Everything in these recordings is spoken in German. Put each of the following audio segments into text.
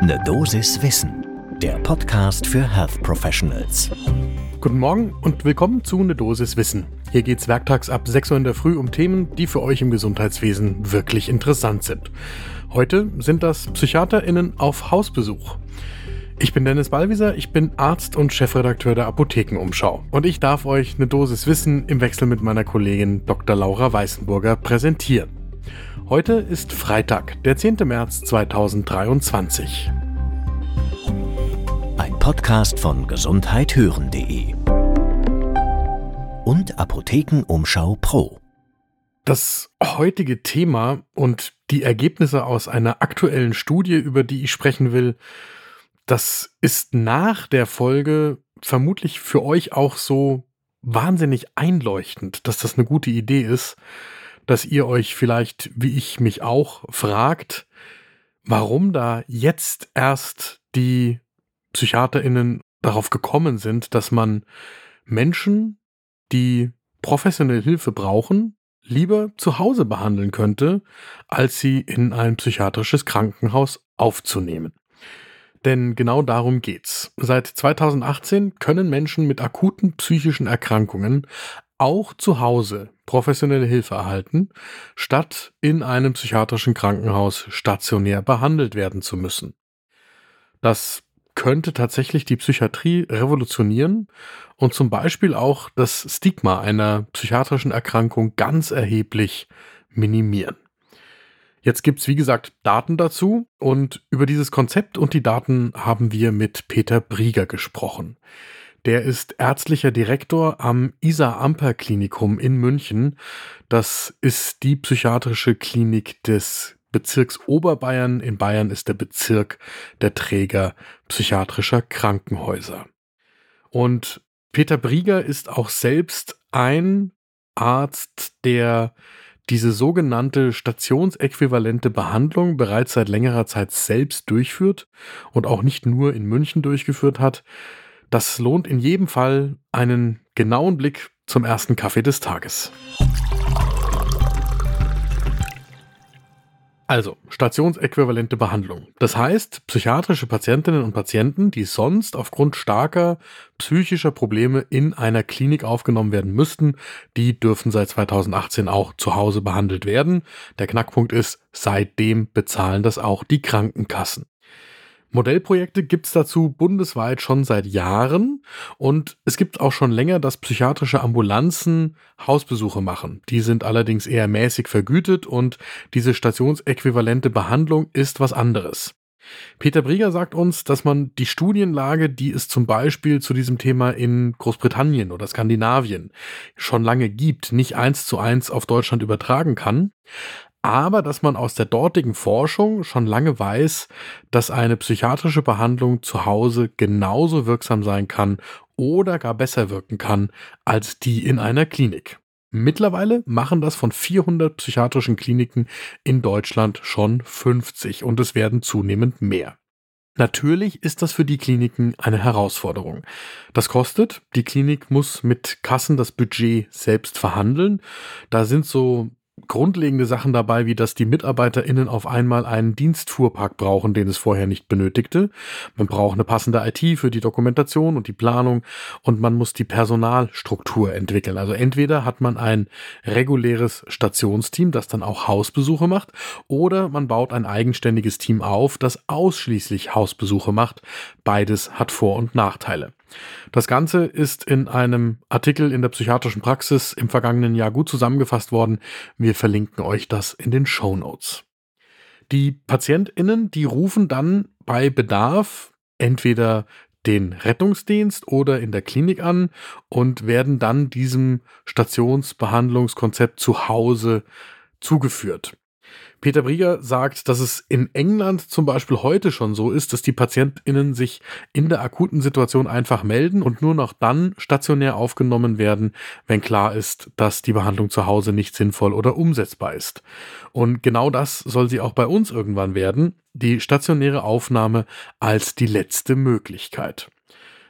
Ne Dosis Wissen, der Podcast für Health Professionals. Guten Morgen und willkommen zu Ne Dosis Wissen. Hier geht's werktags ab 6 Uhr in der Früh um Themen, die für euch im Gesundheitswesen wirklich interessant sind. Heute sind das PsychiaterInnen auf Hausbesuch. Ich bin Dennis Ballwieser, ich bin Arzt und Chefredakteur der Apothekenumschau. Und ich darf euch eine Dosis Wissen im Wechsel mit meiner Kollegin Dr. Laura Weißenburger präsentieren. Heute ist Freitag, der 10. März 2023. Ein Podcast von gesundheithören.de und Apothekenumschau Pro. Das heutige Thema und die Ergebnisse aus einer aktuellen Studie, über die ich sprechen will, das ist nach der Folge vermutlich für euch auch so wahnsinnig einleuchtend, dass das eine gute Idee ist, dass ihr euch vielleicht, wie ich mich auch, fragt, warum da jetzt erst die PsychiaterInnen darauf gekommen sind, dass man Menschen, die professionelle Hilfe brauchen, lieber zu Hause behandeln könnte, als sie in ein psychiatrisches Krankenhaus aufzunehmen. Denn genau darum geht's. Seit 2018 können Menschen mit akuten psychischen Erkrankungen auch zu Hause professionelle Hilfe erhalten, statt in einem psychiatrischen Krankenhaus stationär behandelt werden zu müssen. Das könnte tatsächlich die Psychiatrie revolutionieren und zum Beispiel auch das Stigma einer psychiatrischen Erkrankung ganz erheblich minimieren. Jetzt gibt's wie gesagt, Daten dazu und über dieses Konzept und die Daten haben wir mit Peter Brieger gesprochen. Der ist ärztlicher Direktor am Isar-Amper-Klinikum in München. Das ist die psychiatrische Klinik des Bezirks Oberbayern. In Bayern ist der Bezirk der Träger psychiatrischer Krankenhäuser. Und Peter Brieger ist auch selbst ein Arzt, der diese sogenannte stationsäquivalente Behandlung bereits seit längerer Zeit selbst durchführt und auch nicht nur in München durchgeführt hat. Das lohnt in jedem Fall einen genauen Blick zum ersten Kaffee des Tages. Also, stationsäquivalente Behandlung. Das heißt, psychiatrische Patientinnen und Patienten, die sonst aufgrund starker psychischer Probleme in einer Klinik aufgenommen werden müssten, die dürfen seit 2018 auch zu Hause behandelt werden. Der Knackpunkt ist, seitdem bezahlen das auch die Krankenkassen. Modellprojekte gibt es dazu bundesweit schon seit Jahren und es gibt auch schon länger, dass psychiatrische Ambulanzen Hausbesuche machen. Die sind allerdings eher mäßig vergütet und diese stationsäquivalente Behandlung ist was anderes. Peter Brieger sagt uns, dass man die Studienlage, die es zum Beispiel zu diesem Thema in Großbritannien oder Skandinavien schon lange gibt, nicht eins zu eins auf Deutschland übertragen kann aber dass man aus der dortigen Forschung schon lange weiß, dass eine psychiatrische Behandlung zu Hause genauso wirksam sein kann oder gar besser wirken kann als die in einer Klinik. Mittlerweile machen das von 400 psychiatrischen Kliniken in Deutschland schon 50 und es werden zunehmend mehr. Natürlich ist das für die Kliniken eine Herausforderung. Das kostet, die Klinik muss mit Kassen das Budget selbst verhandeln. Da sind so grundlegende Sachen dabei, wie dass die MitarbeiterInnen auf einmal einen Dienstfuhrpark brauchen, den es vorher nicht benötigte. Man braucht eine passende IT für die Dokumentation und die Planung und man muss die Personalstruktur entwickeln. Also entweder hat man ein reguläres Stationsteam, das dann auch Hausbesuche macht, oder man baut ein eigenständiges Team auf, das ausschließlich Hausbesuche macht. Beides hat Vor- und Nachteile. Das Ganze ist in einem Artikel in der psychiatrischen Praxis im vergangenen Jahr gut zusammengefasst worden. Wir verlinken euch das in den Show Notes. Die PatientInnen, die rufen dann bei Bedarf entweder den Rettungsdienst oder in der Klinik an und werden dann diesem Stationsbehandlungskonzept zu Hause zugeführt. Peter Brieger sagt, dass es in England zum Beispiel heute schon so ist, dass die PatientInnen sich in der akuten Situation einfach melden und nur noch dann stationär aufgenommen werden, wenn klar ist, dass die Behandlung zu Hause nicht sinnvoll oder umsetzbar ist. Und genau das soll sie auch bei uns irgendwann werden, die stationäre Aufnahme als die letzte Möglichkeit.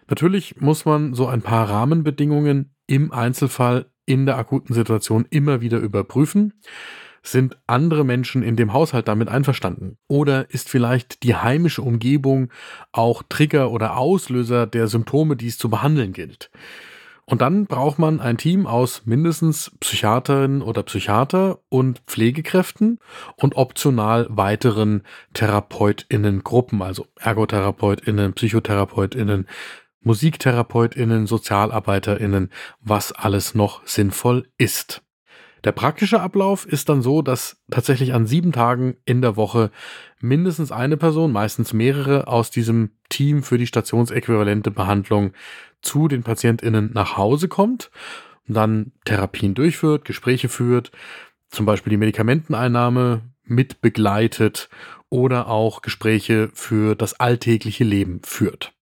Natürlich muss man so ein paar Rahmenbedingungen im Einzelfall in der akuten Situation immer wieder überprüfen. Sind andere Menschen in dem Haushalt damit einverstanden? Oder ist vielleicht die heimische Umgebung auch Trigger oder Auslöser der Symptome, die es zu behandeln gilt? Und dann braucht man ein Team aus mindestens Psychiaterinnen oder Psychiater und Pflegekräften und optional weiteren Therapeutinnengruppen, also Ergotherapeutinnen, Psychotherapeutinnen, Musiktherapeutinnen, Sozialarbeiterinnen, was alles noch sinnvoll ist. Der praktische Ablauf ist dann so, dass tatsächlich an sieben Tagen in der Woche mindestens eine Person, meistens mehrere, aus diesem Team für die stationsäquivalente Behandlung zu den PatientInnen nach Hause kommt und dann Therapien durchführt, Gespräche führt, zum Beispiel die Medikamenteneinnahme mit begleitet oder auch Gespräche für das alltägliche Leben führt.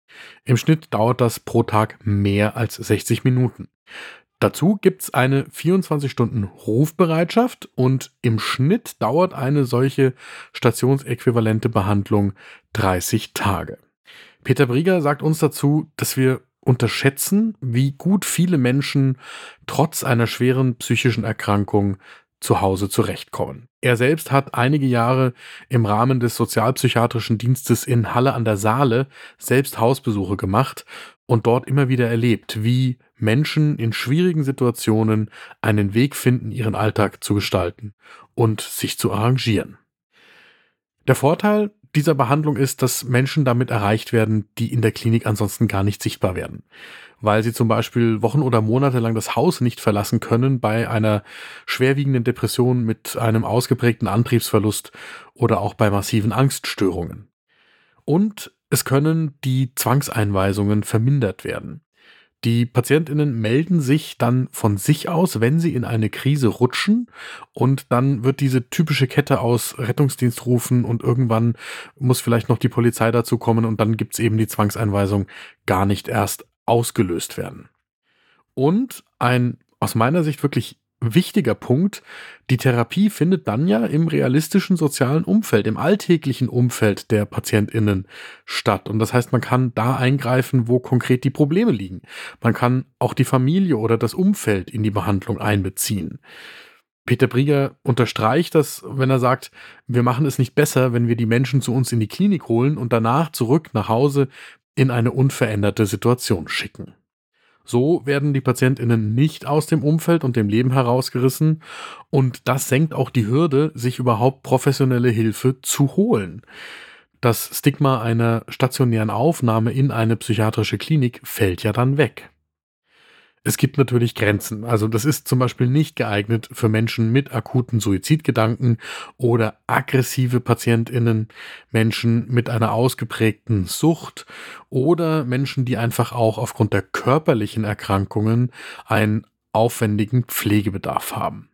Im Schnitt dauert das pro Tag mehr als 60 Minuten. Dazu gibt es eine 24-Stunden-Rufbereitschaft und im Schnitt dauert eine solche stationsäquivalente Behandlung 30 Tage. Peter Brieger sagt uns dazu, dass wir unterschätzen, wie gut viele Menschen trotz einer schweren psychischen Erkrankung zu Hause zurechtkommen. Er selbst hat einige Jahre im Rahmen des sozialpsychiatrischen Dienstes in Halle an der Saale selbst Hausbesuche gemacht und dort immer wieder erlebt, wie Menschen in schwierigen Situationen einen Weg finden, ihren Alltag zu gestalten und sich zu arrangieren. Der Vorteil dieser Behandlung ist, dass Menschen damit erreicht werden, die in der Klinik ansonsten gar nicht sichtbar werden, weil sie zum Beispiel Wochen oder Monate lang das Haus nicht verlassen können bei einer schwerwiegenden Depression mit einem ausgeprägten Antriebsverlust oder auch bei massiven Angststörungen. Und es können die Zwangseinweisungen vermindert werden. Die Patientinnen melden sich dann von sich aus, wenn sie in eine Krise rutschen und dann wird diese typische Kette aus Rettungsdienst rufen und irgendwann muss vielleicht noch die Polizei dazu kommen und dann gibt es eben die Zwangseinweisung gar nicht erst ausgelöst werden. Und ein aus meiner Sicht wirklich wichtiger Punkt. Die Therapie findet dann ja im realistischen sozialen Umfeld, im alltäglichen Umfeld der PatientInnen statt. Und das heißt, man kann da eingreifen, wo konkret die Probleme liegen. Man kann auch die Familie oder das Umfeld in die Behandlung einbeziehen. Peter Brieger unterstreicht das, wenn er sagt, wir machen es nicht besser, wenn wir die Menschen zu uns in die Klinik holen und danach zurück nach Hause in eine unveränderte Situation schicken. So werden die PatientInnen nicht aus dem Umfeld und dem Leben herausgerissen und das senkt auch die Hürde, sich überhaupt professionelle Hilfe zu holen. Das Stigma einer stationären Aufnahme in eine psychiatrische Klinik fällt ja dann weg. Es gibt natürlich Grenzen. Also das ist zum Beispiel nicht geeignet für Menschen mit akuten Suizidgedanken oder aggressive Patientinnen, Menschen mit einer ausgeprägten Sucht oder Menschen, die einfach auch aufgrund der körperlichen Erkrankungen einen aufwendigen Pflegebedarf haben.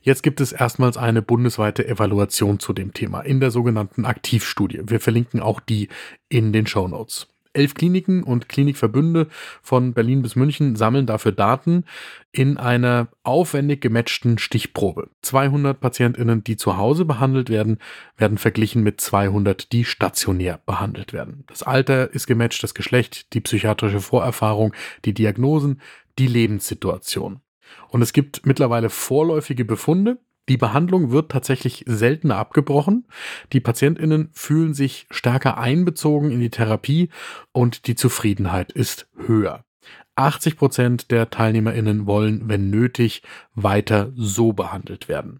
Jetzt gibt es erstmals eine bundesweite Evaluation zu dem Thema in der sogenannten Aktivstudie. Wir verlinken auch die in den Show Notes. Elf Kliniken und Klinikverbünde von Berlin bis München sammeln dafür Daten in einer aufwendig gematchten Stichprobe. 200 Patientinnen, die zu Hause behandelt werden, werden verglichen mit 200, die stationär behandelt werden. Das Alter ist gematcht, das Geschlecht, die psychiatrische Vorerfahrung, die Diagnosen, die Lebenssituation. Und es gibt mittlerweile vorläufige Befunde, die Behandlung wird tatsächlich seltener abgebrochen. Die Patientinnen fühlen sich stärker einbezogen in die Therapie und die Zufriedenheit ist höher. 80 Prozent der TeilnehmerInnen wollen, wenn nötig, weiter so behandelt werden.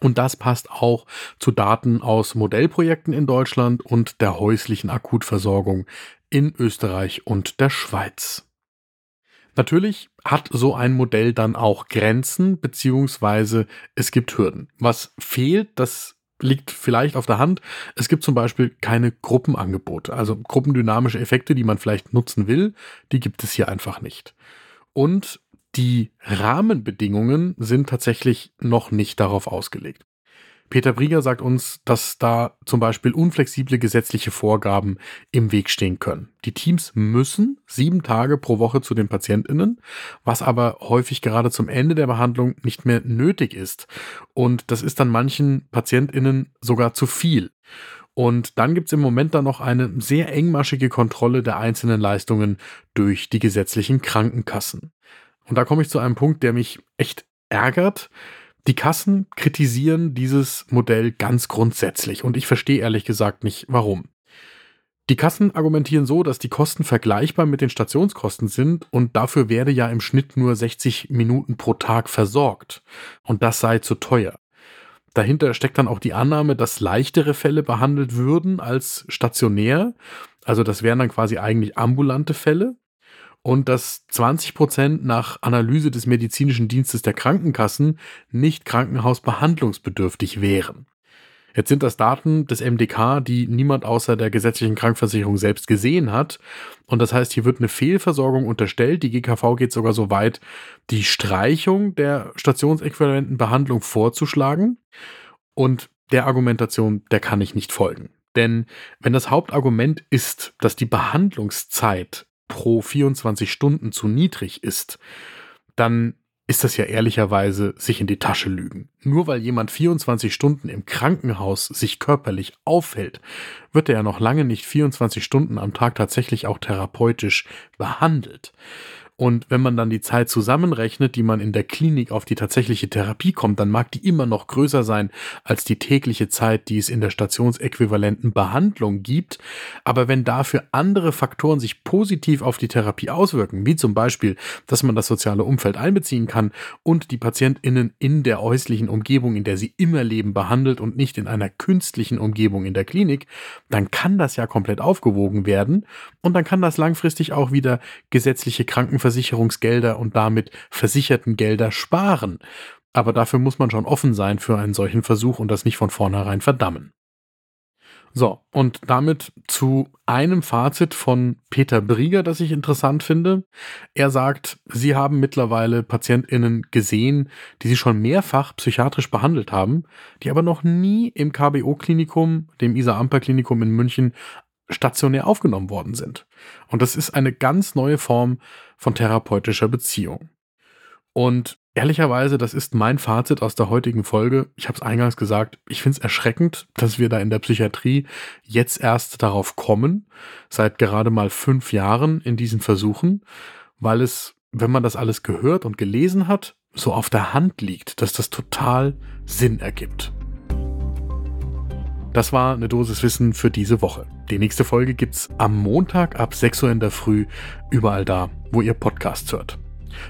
Und das passt auch zu Daten aus Modellprojekten in Deutschland und der häuslichen Akutversorgung in Österreich und der Schweiz. Natürlich hat so ein Modell dann auch Grenzen, beziehungsweise es gibt Hürden. Was fehlt, das liegt vielleicht auf der Hand. Es gibt zum Beispiel keine Gruppenangebote, also gruppendynamische Effekte, die man vielleicht nutzen will, die gibt es hier einfach nicht. Und die Rahmenbedingungen sind tatsächlich noch nicht darauf ausgelegt. Peter Brieger sagt uns, dass da zum Beispiel unflexible gesetzliche Vorgaben im Weg stehen können. Die Teams müssen sieben Tage pro Woche zu den PatientInnen, was aber häufig gerade zum Ende der Behandlung nicht mehr nötig ist. Und das ist dann manchen PatientInnen sogar zu viel. Und dann gibt es im Moment dann noch eine sehr engmaschige Kontrolle der einzelnen Leistungen durch die gesetzlichen Krankenkassen. Und da komme ich zu einem Punkt, der mich echt ärgert Die Kassen kritisieren dieses Modell ganz grundsätzlich und ich verstehe ehrlich gesagt nicht, warum. Die Kassen argumentieren so, dass die Kosten vergleichbar mit den Stationskosten sind und dafür werde ja im Schnitt nur 60 Minuten pro Tag versorgt. Und das sei zu teuer. Dahinter steckt dann auch die Annahme, dass leichtere Fälle behandelt würden als stationär. Also das wären dann quasi eigentlich ambulante Fälle. Und dass 20 Prozent nach Analyse des medizinischen Dienstes der Krankenkassen nicht krankenhausbehandlungsbedürftig wären. Jetzt sind das Daten des MDK, die niemand außer der gesetzlichen Krankenversicherung selbst gesehen hat. Und das heißt, hier wird eine Fehlversorgung unterstellt. Die GKV geht sogar so weit, die Streichung der stationsäquivalenten Behandlung vorzuschlagen. Und der Argumentation, der kann ich nicht folgen. Denn wenn das Hauptargument ist, dass die Behandlungszeit pro 24 Stunden zu niedrig ist, dann ist das ja ehrlicherweise sich in die Tasche lügen. Nur weil jemand 24 Stunden im Krankenhaus sich körperlich aufhält, wird er ja noch lange nicht 24 Stunden am Tag tatsächlich auch therapeutisch behandelt. Und wenn man dann die Zeit zusammenrechnet, die man in der Klinik auf die tatsächliche Therapie kommt, dann mag die immer noch größer sein als die tägliche Zeit, die es in der stationsäquivalenten Behandlung gibt. Aber wenn dafür andere Faktoren sich positiv auf die Therapie auswirken, wie zum Beispiel, dass man das soziale Umfeld einbeziehen kann und die PatientInnen in der häuslichen Umgebung, in der sie immer leben, behandelt und nicht in einer künstlichen Umgebung in der Klinik, dann kann das ja komplett aufgewogen werden und dann kann das langfristig auch wieder gesetzliche Krankenversicherung Versicherungsgelder und damit versicherten Gelder sparen. Aber dafür muss man schon offen sein für einen solchen Versuch und das nicht von vornherein verdammen. So, und damit zu einem Fazit von Peter Brieger, das ich interessant finde. Er sagt, Sie haben mittlerweile PatientInnen gesehen, die Sie schon mehrfach psychiatrisch behandelt haben, die aber noch nie im KBO-Klinikum, dem Isar-Amper-Klinikum in München, stationär aufgenommen worden sind. Und das ist eine ganz neue Form von therapeutischer Beziehung. Und ehrlicherweise, das ist mein Fazit aus der heutigen Folge. Ich habe es eingangs gesagt, ich finde es erschreckend, dass wir da in der Psychiatrie jetzt erst darauf kommen, seit gerade mal fünf Jahren in diesen Versuchen, weil es, wenn man das alles gehört und gelesen hat, so auf der Hand liegt, dass das total Sinn ergibt. Das war eine Dosis Wissen für diese Woche. Die nächste Folge gibt's am Montag ab 6 Uhr in der Früh überall da, wo ihr Podcasts hört.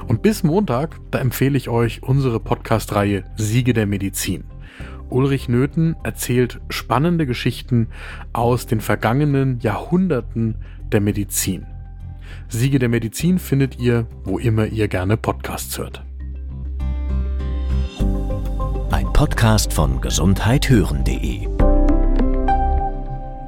Und bis Montag, da empfehle ich euch unsere Podcast-Reihe Siege der Medizin. Ulrich Nöthen erzählt spannende Geschichten aus den vergangenen Jahrhunderten der Medizin. Siege der Medizin findet ihr, wo immer ihr gerne Podcasts hört. Ein Podcast von gesundheithören.de